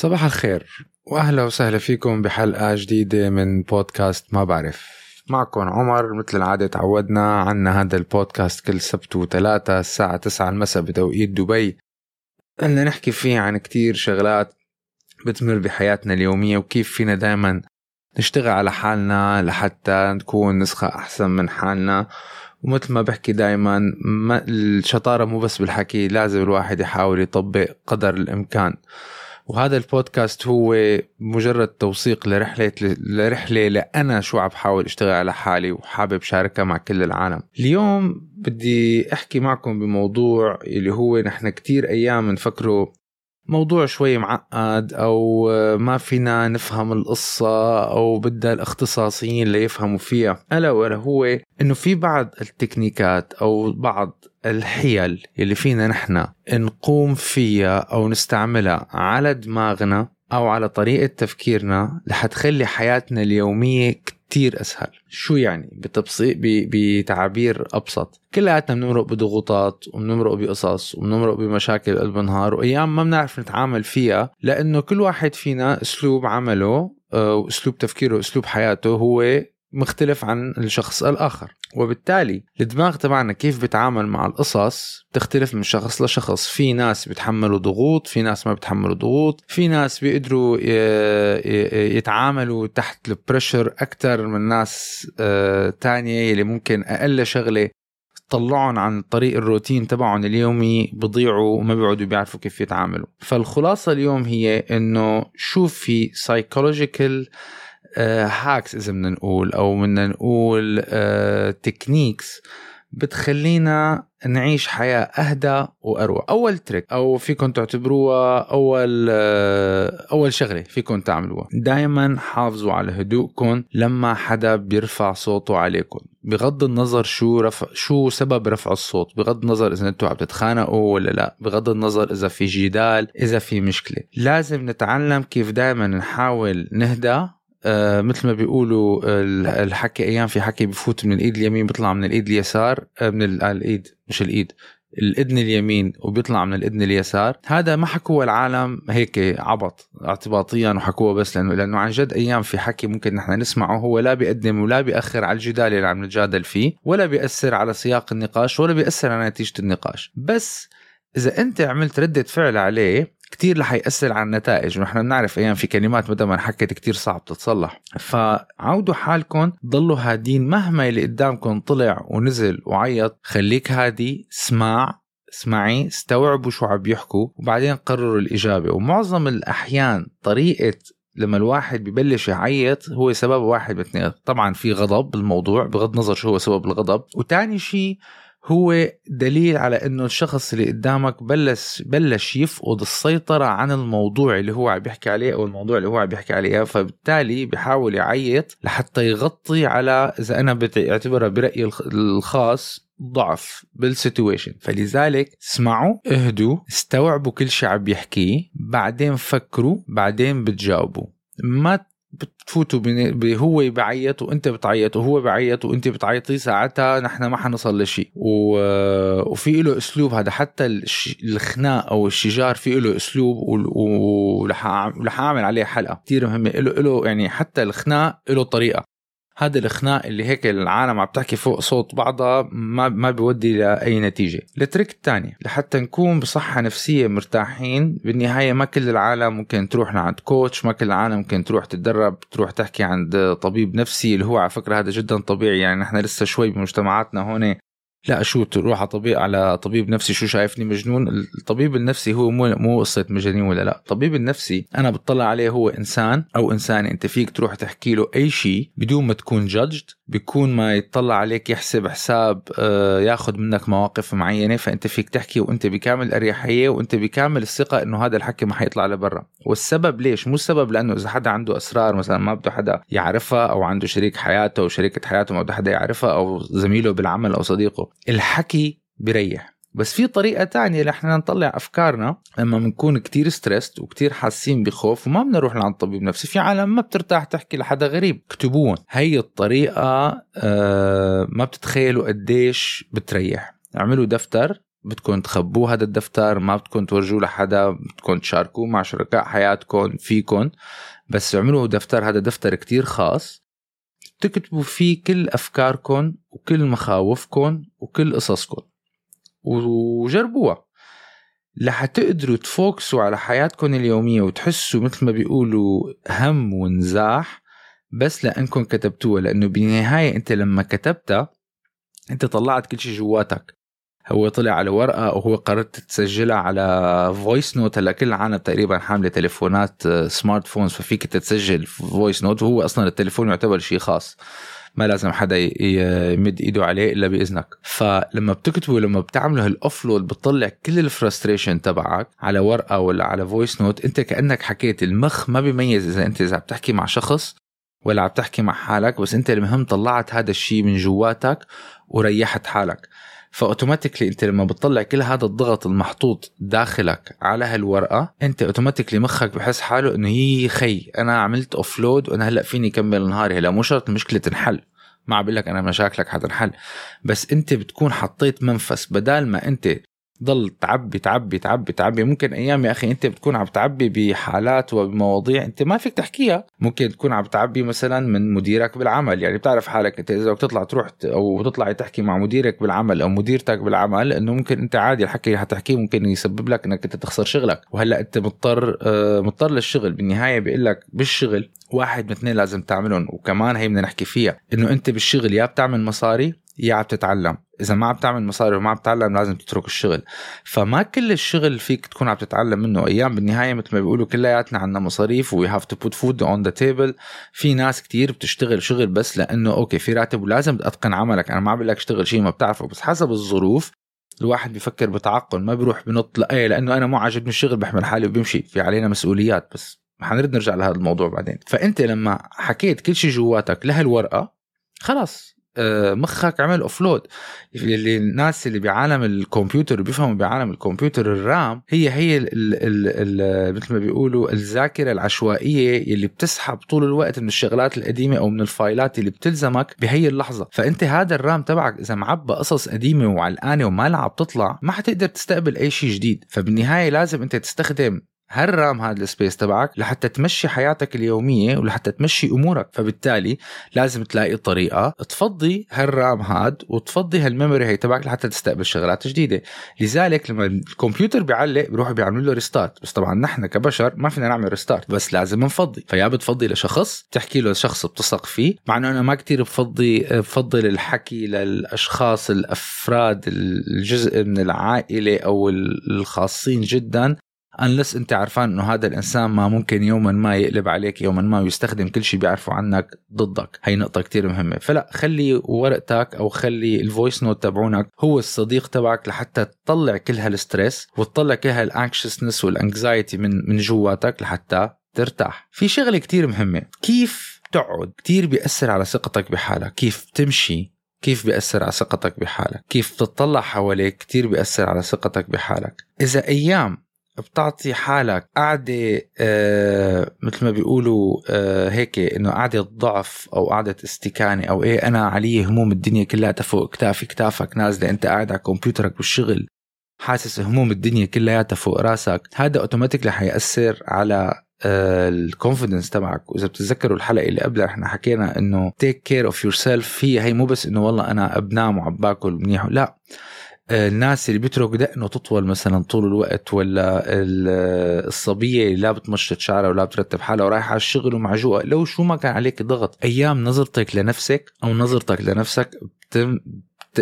صباح الخير وأهلا وسهلا فيكم بحلقة جديدة من بودكاست ما بعرف. معكم عمر مثل العادة تعودنا عنا هذا البودكاست كل سبت وثلاثة الساعة تسعة المساء بتوقيت دبي. بدنا نحكي فيه عن كتير شغلات بتمر بحياتنا اليومية وكيف فينا دايما نشتغل على حالنا لحتى نكون نسخة أحسن من حالنا. ومثل ما بحكي دايما ما الشطارة مو بس بالحكي لازم الواحد يحاول يطبق قدر الإمكان. وهذا البودكاست هو مجرد توثيق لرحلة لرحلة لأنا شو عم بحاول أشتغل على حالي وحابب شاركها مع كل العالم. اليوم بدي أحكي معكم بموضوع اللي هو نحن كتير أيام نفكره موضوع شوي معقد أو ما فينا نفهم القصة أو بدها الاختصاصيين ليفهموا فيها. ألا وهو إنه في بعض التكنيكات أو بعض الحيل اللي فينا نحن نقوم فيها أو نستعملها على دماغنا أو على طريقة تفكيرنا لحتخلي حياتنا اليومية كتير أسهل. شو يعني؟ بتبسيط بتعابير أبسط. كلياتنا بنمرق بضغوطات وبنمرق بقصص وبنمرق بمشاكل قلب نهار وأيام ما بنعرف نتعامل فيها لأنه كل واحد فينا أسلوب عمله آه، وأسلوب تفكيره وأسلوب حياته هو مختلف عن الشخص الآخر. وبالتالي الدماغ تبعنا كيف بيتعامل مع القصص بتختلف من شخص لشخص. في ناس بيتحملوا ضغوط في ناس ما بيتحملوا ضغوط في ناس بيقدروا يتعاملوا تحت ال pressure أكثر من ناس آه، تانية اللي ممكن أقل شغلة تطلعهم عن طريق الروتين تبعهم اليومي بضيعوا وما بيقعدوا بيعرفوا كيف يتعاملوا. فالخلاصة اليوم هي إنه شو في psychological hacks إذا بدنا نقول أو بدنا نقول techniques آه، بتخلينا نعيش حياة أهدى وأروع. أول trick أو فيكم تعتبروها أول آه، أول شغلة فيكم تعملوها. دائما حافظوا على هدوءكم لما حدا بيرفع صوته عليكم بغض النظر شو رفع شو سبب رفع الصوت. بغض النظر إذا أنتم عم تتخانقوا ولا لا. بغض النظر إذا في جدال إذا في مشكلة. لازم نتعلم كيف دائما نحاول نهدى آه مثل ما بيقولوا الحكي أيام في حكي بفوت من الإيد اليمين بيطلع من الإيد اليسار آه من الإيد مش الإيد الإذن اليمين وبيطلع من الإذن اليسار. هذا ما حكوه العالم هيك عبط اعتباطيا وحكوه بس لأنه لأنه عن جد أيام في حكي ممكن نحن نسمعه هو لا بيقدم ولا بيأخر على الجدال اللي عم نتجادل فيه ولا بيأثر على سياق النقاش ولا بيأثر على نتيجة النقاش. بس إذا أنت عملت ردة فعل عليه كتير رح يأثر على النتائج ونحن بنعرف أيام في كلمات مدى ما انحكت كتير صعب تتصلح. فعودوا حالكم ضلوا هادين مهما اللي قدامكم طلع ونزل وعيط خليك هادي اسمع اسمعي استوعبوا شو عم يحكوا وبعدين قرروا الإجابة. ومعظم الأحيان طريقة لما الواحد ببلش يعيط هو سبب واحد باثنين طبعا في غضب بالموضوع بغض النظر شو هو سبب الغضب. وتاني شيء هو دليل على إنه الشخص اللي قدامك بلش بلش يفقد السيطرة عن الموضوع اللي هو عم بيحكي عليه أو الموضوع اللي هو عم بيحكي عليه فبالتالي بيحاول يعيط لحتى يغطي على إذا أنا بعتبرها برأيي الخاص ضعف بالسيتويشن. فلذلك اسمعوا اهدوا استوعبوا كل شيء عم بيحكيه بعدين فكروا بعدين بتجاوبوا. ما بتفوتوا هو بعيط وانت بتعيط وهو بعيط وانت بتعيطي ساعتها نحن ما حنصل لشيء و... وفي له أسلوب هذا حتى الخناق أو الشجار في له أسلوب ورح أعمل عليه حلقة. كثير مهمة. له له يعني حتى الخناق له طريقة. هذا الخناق اللي هيك العالم عم تحكي فوق صوت بعضها ما ما بيودي لأي نتيجة. التريك الثاني لحتى نكون بصحة نفسية مرتاحين بالنهاية ما كل العالم ممكن تروح لعند كوتش ما كل العالم ممكن تروح تتدرب تروح تحكي عند طبيب نفسي اللي هو على فكرة هذا جدا طبيعي. يعني نحن لسه شوي بمجتمعاتنا هون لا شو تروح على طبيب على طبيب نفسي شو شايفني مجنون؟ الطبيب النفسي هو مو مو قصة مجانين ولا لا. الطبيب النفسي أنا بطلع عليه هو إنسان أو إنسانة أنت فيك تروح تحكي له أي شيء بدون ما تكون جادجد بيكون ما يطلع عليك يحسب حساب آه، ياخذ منك مواقف معينة فأنت فيك تحكي وأنت بكامل الاريحيه وأنت بكامل الثقة إنه هذا الحكي ما حيطلع لبرا. والسبب ليش؟ مو السبب لأنه إذا حدا عنده أسرار مثلا ما بده حدا يعرفها أو عنده شريك حياته أو شريكة حياته ما بده حدا يعرفها أو زميله بالعمل أو صديقه الحكي بريح بس في طريقة تانية لحنا نطلع أفكارنا. لما بنكون كتير ستريسد وكتير حاسين بخوف وما بنروح لعند طبيب نفسي في عالم ما بترتاح تحكي لحدا غريب. اكتبوهم. هي الطريقة آه ما بتتخيلوا قديش بتريح. اعملوا دفتر بدكم تخبوه هذا الدفتر ما بدكم تورجوه لحدا بدكم تشاركوه مع شركاء حياتكم فيكم. بس اعملوا دفتر هذا دفتر كتير خاص. تكتبوا فيه كل أفكاركم وكل مخاوفكم وكل قصصكم. وجربوها. لحتقدروا تفوكسوا على حياتكم اليومية وتحسوا مثل ما بيقولوا هم ونزاح بس لأنكم كتبتوها لأنه بالنهاية أنت لما كتبتها أنت طلعت كل شيء جواتك. هو طلع على ورقة وهو قررت تسجلها على voice note هلأ كل العالم تقريبا حاملة تليفونات smart phones ففيك تسجل voice note وهو أصلا التليفون يعتبر شيء خاص. ما لازم حدا يمد إيده عليه إلا بإذنك. فلما بتكتبوا لما بتعملوا هال offload بتطلع كل ال frustration تبعك على ورقة ولا على voice note أنت كأنك حكيت المخ ما بيميز إذا أنت إذا بتحكي مع شخص ولا عم تحكي مع حالك بس أنت المهم طلعت هذا الشيء من جواتك وريحت حالك. ف automatically أنت لما بتطلع كل هذا الضغط المحطوط داخلك على هالورقة أنت automatically مخك بحس حاله إنه هي خي أنا عملت offload وأنا هلأ فيني كمل نهاري هلأ مو شرط المشكلة تنحل. ما بقول لك أنا مشاكلك حتنحل. بس أنت بتكون حطيت منفس بدال ما أنت ضل تعبي تعبي تعبي تعبي. ممكن أيام يا أخي أنت بتكون عم تعبي بحالات وبمواضيع أنت ما فيك تحكيها. ممكن تكون عم تعبي مثلا من مديرك بالعمل. يعني بتعرف حالك أنت إذا بتطلع تروح أو تطلعي تحكي مع مديرك بالعمل أو مديرتك بالعمل إنه ممكن أنت عادي الحكي اللي حتحكيه ممكن يسبب لك إنك أنت تخسر شغلك. وهلأ أنت مضطر آه، مضطر للشغل. بالنهاية بيقول لك بالشغل واحد من اثنين لازم تعملهم. وكمان هي بدنا نحكي فيها إنه أنت بالشغل يا بتعمل مصاري يا عم تتعلم إذا ما عم تعمل مصاري وما عم تتعلم لازم تترك الشغل. فما كل الشغل فيك تكون عم تتعلم منه. أيام بالنهاية مثل ما بيقولوا كلياتنا عندنا مصاريف. we have to put food on the table في ناس كتير بتشتغل شغل بس لأنه okay في راتب ولازم تتقن عملك. أنا ما بقول لك اشتغل شيء ما بتعرفه. بس حسب الظروف الواحد بيفكر بتعقل. ما بيروح بنط إيه لأنه أنا مو عاجبني الشغل بحمل حالي وبيمشي في علينا مسؤوليات بس. حنرد نرجع لهذا الموضوع بعدين. فأنت لما حكيت كل شيء جواتك لهالورقة خلاص. مخك عمل offload اللي الناس اللي بعالم الكمبيوتر بيفهموا بعالم الكمبيوتر ال RAM هي هي ال ال ال مثل ما بيقولوا الذاكرة العشوائية اللي بتسحب طول الوقت من الشغلات القديمة أو من ال file ات اللي بتلزمك بهي اللحظة. فأنت هذا ال RAM تبعك إذا معبى قصص قديمة وعلقانة وما لها بتطلع ما حتقدر تستقبل أي شيء جديد. فبالنهاية لازم أنت تستخدم هال RAM هذا ال space تبعك لحتى تمشي حياتك اليومية ولحتى تمشي أمورك؟ فبالتالي لازم تلاقي طريقة تفضي هال RAM هاد وتفضي هال memory هي تبعك لحتى تستقبل شغلات جديدة. لذلك لما الكمبيوتر بيعلق بيروحوا بيعملوا له restart بس طبعا نحن كبشر ما فينا نعمل restart بس لازم نفضي. فيا بتفضي لشخص تحكي له شخص بتثق فيه. مع انه أنا ما كتير بفضي بفضل الحكي للأشخاص الأفراد الجزء من العائلة أو الخاصين جدا. unless انت عارفان انه هذا الإنسان ما ممكن يوما ما يقلب عليك يوما ما ويستخدم كل شيء بيعرفه عنك ضدك. هي نقطة كتير مهمة. فلا خلي ورقتك أو خلي ال voice note تبعونك هو الصديق تبعك لحتى تطلع كل هال stress وتطلع كل هال anxiousness وال anxiety من من جواتك لحتى ترتاح. في شغلة كتير مهمة. كيف تقعد؟ كتير بيأثر على ثقتك بحالك. كيف تمشي؟ كيف بيأثر على ثقتك بحالك؟ كيف تطلع حواليك؟ كتير بيأثر على ثقتك بحالك. إذا أيام بتعطي حالك قعدة آه مثل ما بيقولوا آه هيك إنه قعدة ضعف أو قعدة استكانة أو إيه. أنا علي هموم الدنيا كلها فوق كتافي كتافك نازلة. أنت قاعد على كمبيوترك بالشغل. حاسس هموم الدنيا كلياتها فوق راسك. هذا automatically حيأثر على ال confidence تبعك. وإذا بتتذكروا الحلقة اللي قبلها إحنا حكينا إنه take care of yourself هي هي مو بس إنه والله أنا بنام وعم باكل منيح. لا. الناس اللي بيترك دقنه تطول مثلا طول الوقت ولا الصبية اللي لا بتمشط شعرها ولا بترتب حالها ورايحة على الشغل ومعجوقة. لو شو ما كان عليك ضغط أيام نظرتك لنفسك أو نظرتك لنفسك بتم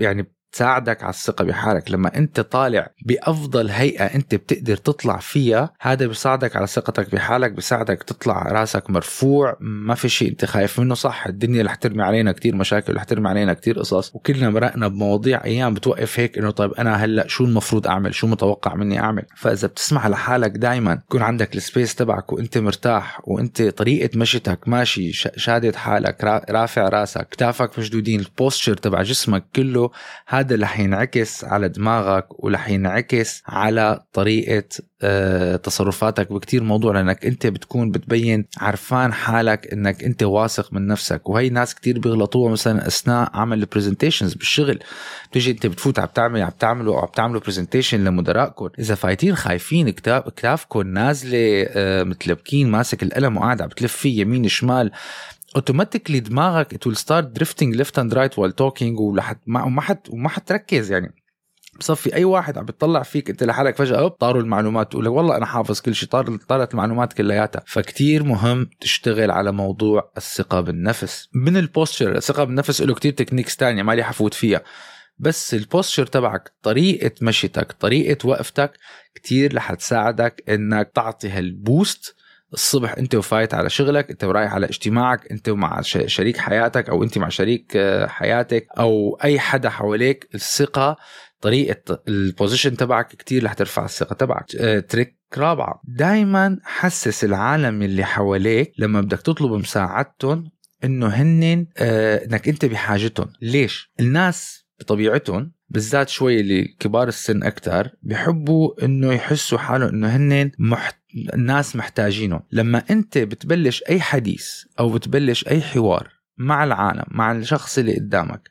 يعني تساعدك على الثقة بحالك. لما أنت طالع بأفضل هيئة أنت بتقدر تطلع فيها هذا بيساعدك على ثقتك بحالك بيساعدك تطلع رأسك مرفوع. ما في شيء أنت خايف منه. صح الدنيا رح ترمي علينا كتير مشاكل رح ترمي علينا كتير قصص. وكلنا مرقنا بمواضيع أيام بتوقف هيك إنه طيب أنا هلأ شو المفروض أعمل؟ شو متوقع مني أعمل؟ فإذا بتسمح لحالك دائما يكون عندك ال space تبعك وأنت مرتاح وأنت طريقة مشيتك ماشي شادد حالك رافع رأسك كتافك مشدودين ال posture تبع جسمك كله هذا رح ينعكس على دماغك ورح ينعكس على طريقة آه، تصرفاتك. بكتير موضوع لأنك أنت بتكون بتبين عرفان حالك إنك أنت واثق من نفسك. وهي ناس كتير بيغلطوها مثلا أثناء عمل ال presentations بالشغل. بتيجي أنت بتفوت عم تعمل عم تعملوا عم تعملوا presentation لمدراءكم. إذا فايتين خايفين كتافكم نازلة آه، متلبكين ماسك القلم وقاعد عم بتلف فيه يمين شمال automatically دماغك start drifting left and right while talking ولحد ما وما حت وما حتركز يعني. بصفي أي واحد عم بيطلع فيك أنت لحالك فجأة طاروا المعلومات تقول لك والله أنا حافظ كل شيء طار طارت المعلومات كلياتها. فكتير مهم تشتغل على موضوع الثقة بالنفس. من ال posture الثقة بالنفس له كتير techniques تانية ما لي حفوت فيها. بس ال posture تبعك طريقة مشيتك طريقة وقفتك كتير رح تساعدك إنك تعطي هال boost الصبح انت وفايت على شغلك انت ورايح على اجتماعك انت مع شريك حياتك أو انت مع شريك آه، حياتك أو اي حدا حواليك الثقة طريقة ال position تبعك كتير رح ترفع الثقة تبعك. آه، trick رابعة دائما حسس العالم اللي حواليك لما بدك تطلب مساعدتهم انه هن آه، انك انت بحاجتهم. ليش؟ الناس بطبيعتهم بالذات شوي اللي كبار السن أكثر بحبوا إنه يحسوا حالهم إنه هن محت... الناس محتاجينه. لما أنت بتبلش أي حديث أو بتبلش أي حوار مع العالم مع الشخص اللي قدامك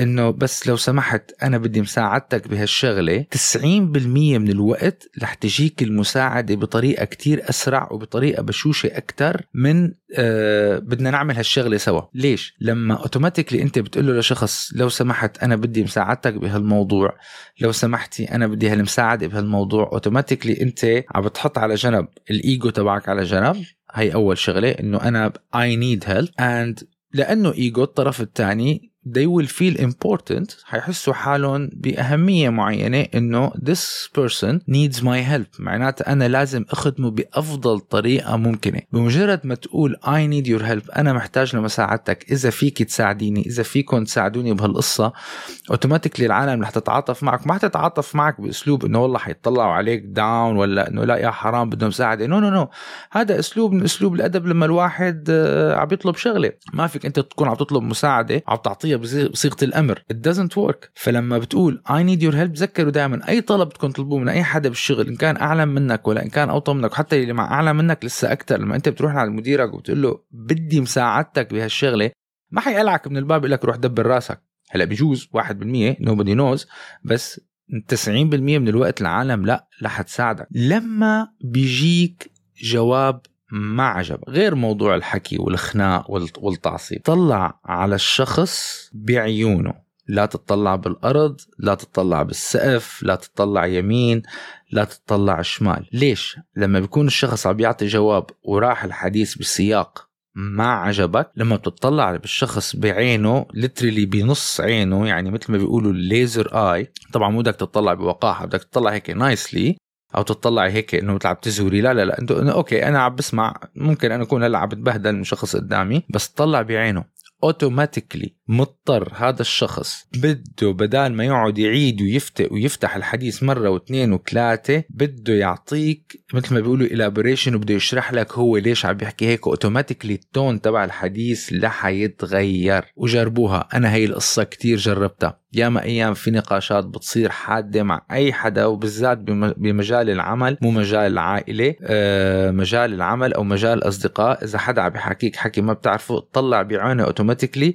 إنه بس لو سمحت أنا بدي مساعدتك بهالشغلة 90% من الوقت رح تجيك المساعدة بطريقة كتير أسرع وبطريقة بشوشة أكثر من آه بدنا نعمل هالشغلة سوا. ليش؟ لما اوتوماتيكلي أنت بتقول له لشخص لو سمحت أنا بدي مساعدتك بهالموضوع لو سمحتي أنا بدي هالمساعدة بهالموضوع اوتوماتيكلي أنت عم بتحط على جنب الإيجو تبعك على جنب. هي أول شغلة إنه أنا I need help and لأنه إيجو الطرف الثاني they will feel important حيحسوا حالهم بأهمية معينة إنه this person needs my help. معناته أنا لازم أخدمه بأفضل طريقة ممكنة. بمجرد ما تقول I need your help أنا محتاج لمساعدتك. إذا فيك تساعديني إذا فيكم تساعدوني بهالقصة automatically العالم رح تتعاطف معك. ما حتتعاطف معك بأسلوب إنه والله حيطلعوا عليك down ولا إنه لا يا حرام بدهم مساعدة. no no no هذا أسلوب من أسلوب الأدب لما الواحد آه، عم يطلب شغلة. ما فيك أنت تكون عم تطلب مساعدة عم تعطيها بصيغة الأمر. It doesn't work. فلما بتقول I need your help تذكروا دائما أي طلب بدكم تطلبوه من أي حدا بالشغل إن كان أعلى منك ولا إن كان اوطى منك وحتى اللي مع أعلى منك لسه أكثر لما أنت بتروح على مديرك وبتقول له بدي مساعدتك بهالشغلة ما حيقلعك من الباب يقول لك روح دبر راسك. هلأ بجوز 1% nobody knows بس 90% من الوقت العالم لا رح تساعدك لما بيجيك جواب ما عجب غير موضوع الحكي والخناق والتعصيب. طلع على الشخص بعيونه. لا تطلع بالأرض لا تطلع بالسقف لا تطلع يمين لا تطلع شمال. ليش؟ لما بيكون الشخص عم يعطي جواب وراح الحديث بسياق ما عجبك لما بتطلع بالشخص بعينه لترلي بنص عينه يعني مثل ما بيقولوا الليزر اي طبعا مو بدك تطلع بوقاحة بدك تطلع هيك نايسلي أو تطلعي هيك إنه عم تزوري. لا لا لا. إنه أوكي أنا عم بسمع ممكن أنا أكون هلأ عم بتبهدل من شخص قدامي بس طلع بعينه. اوتوماتيكلي مضطر هذا الشخص بده بدال ما يقعد يعيد ويفتح ويفتح الحديث مرة واثنين وثلاثة بده يعطيك مثل ما بيقولوا الابوريشن وبده يشرح لك هو ليش عم بيحكي هيك. اوتوماتيكلي التون تبع الحديث رح يتغير وجربوها. أنا هي القصة كتير جربتها. ياما أيام في نقاشات بتصير حادة مع أي حدا وبالذات بمجال العمل مو مجال العائلة آه مجال العمل أو مجال الأصدقاء. إذا حدا عم بحكيك حكي ما بتعرفه طلع بعينه automatically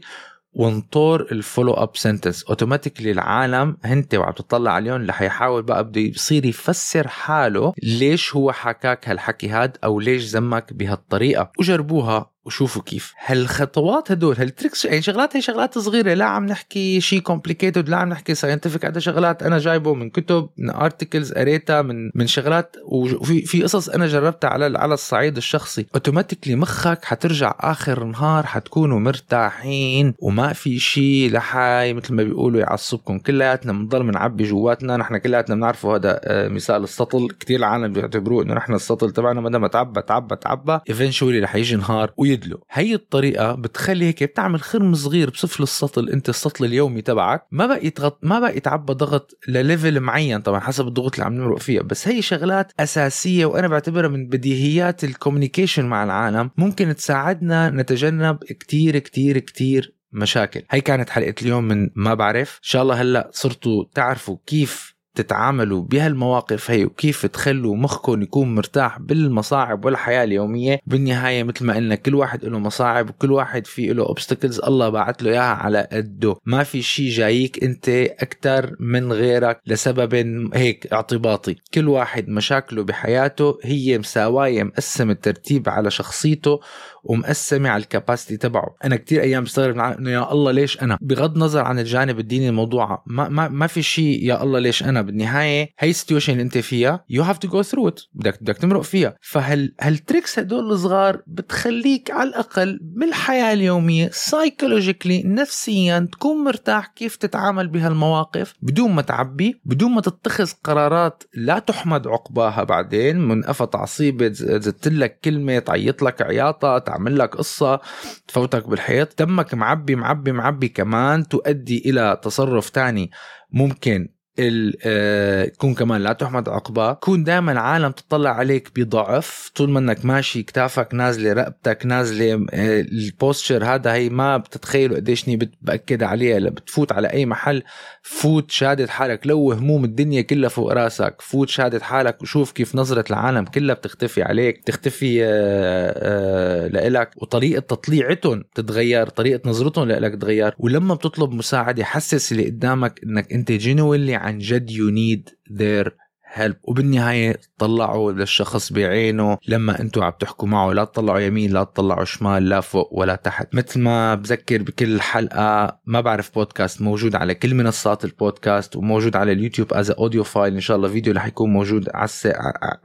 وانطر ال follow up sentence automatically العالم انت وعم تطلع عليهم رح يحاول بقى بده يصير يفسر حاله ليش هو حكاك هالحكي هاد أو ليش زمك بهالطريقة. وجربوها وشوفوا كيف. هالخطوات هدول هال tricks يعني شغلات هي شغلات صغيرة. لا عم نحكي شيء complicated لا عم نحكي scientific هذا شغلات أنا جايبه من كتب من articles قريتها من من شغلات. وفي في قصص أنا جربتها على على الصعيد الشخصي. automatically مخك حترجع آخر النهار حتكونوا مرتاحين وما في شيء لحاي مثل ما بيقولوا يعصبكم كلياتنا بنضل بنعبي جواتنا. نحن كلياتنا بنعرفه. هذا آه، مثال السطل. كثير العالم بيعتبروه إنه نحن السطل تبعنا. ما دام تعبى تعبى تعبى. eventually رح يجي نهار. ويدلو هي الطريقة بتخلي هيك بتعمل خرم صغير بصفل السطل انت السطل اليومي تبعك. ما بقى يتغط ما بقى يتعبى ضغط لل level معين طبعا حسب الضغوط اللي عم نمرق فيها. بس هي شغلات أساسية وأنا بعتبرها من بديهيات ال communication مع العالم. ممكن تساعدنا نتجنب كتير كتير كتير مشاكل. هي كانت حلقة اليوم من ما بعرف. إن شاء الله هلأ صرتوا تعرفوا كيف تتعاملوا بهالمواقف هي وكيف تخلوا مخكم يكون مرتاح بالمصاعب والحياة اليومية. بالنهاية مثل ما قلنا كل واحد له مصاعب وكل واحد في له obstacles الله باعت له إياها على قده. ما في شيء جايك أنت أكثر من غيرك لسبب هيك اعتباطي. كل واحد مشاكله بحياته هي مساوايه مقسمة ترتيب على شخصيته. ومقسمة على ال capacity تبعه. أنا كتير أيام بستغرب إنه يا الله ليش أنا؟ بغض النظر عن الجانب الديني الموضوع ما ما, ما في شيء يا الله ليش أنا؟ بالنهاية هي ال situation اللي أنت فيها you have to go through it بدك بدك تمرق فيها. فهال هال tricks هدول الصغار بتخليك على الأقل بالحياة اليومية psychologically نفسيا تكون مرتاح كيف تتعامل بهالمواقف بدون ما تعبي بدون ما تتخذ قرارات لا تحمد عقباها بعدين من قفا تعصيبه زدت لك كلمة تعيط لك عياطة تعمل لك قصة تفوتك بالحيط تمك معبي معبي معبي كمان تؤدي إلى تصرف تاني ممكن آه، تكون كمان لا تحمد عقبة كون دائما العالم تطلع عليك بضعف. طول ما إنك ماشي كتافك نازله رقبتك نازلة آه، البوستشر هذا هي ما بتتخيلوا قديش ني بتأكد عليها بتفوت على أي محل. فوت شادد حالك. لو هموم الدنيا كلها فوق راسك. فوت شادد حالك. وشوف كيف نظرة العالم كلها بتختفي عليك. تختفي آه، لإلك. وطريقة تطليعتهم تتغير. طريقة نظرتهم لإلك تتغير. ولما بتطلب مساعدة حسس اللي قدامك إنك أنت genuinely عن جد you need their help وبالنهاية طلعوا للشخص بعينه. لما أنتم عم تحكوا معه لا تطلعوا يمين لا تطلعوا شمال لا فوق ولا تحت. مثل ما بذكر بكل حلقة ما بعرف بودكاست موجود على كل منصات البودكاست وموجود على اليوتيوب as audio file إن شاء الله فيديو رح يكون موجود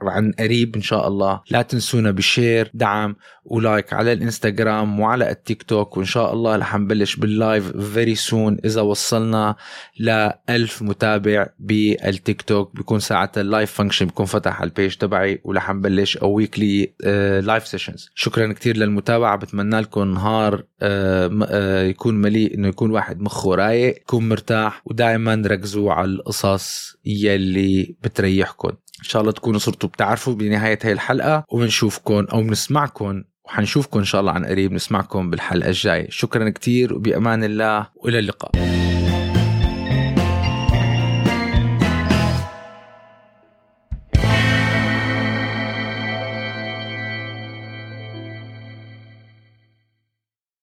عن قريب إن شاء الله. لا تنسونا ب share دعم و like على الإنستغرام وعلى التيك توك. وإن شاء الله رح نبلش بال live very soon إذا وصلنا ل 1000 متابع بالتيك توك بيكون ساعتها ال live function بيكون فتح على ال page تبعي ورح نبلش أو weekly live sessions شكرا كثير للمتابعة. بتمنى لكم نهار آه، آه، يكون مليء إنه يكون واحد مخه رايق يكون مرتاح ودائما ركزوا على القصص يلي بتريحكم إن شاء الله تكونوا صرتوا بتعرفوا بنهاية هاي الحلقة وبنشوفكم أو بنسمعكم وحنشوفكم إن شاء الله عن قريب. نسمعكم بالحلقة الجاية. شكرا كثير وبأمان الله وإلى اللقاء.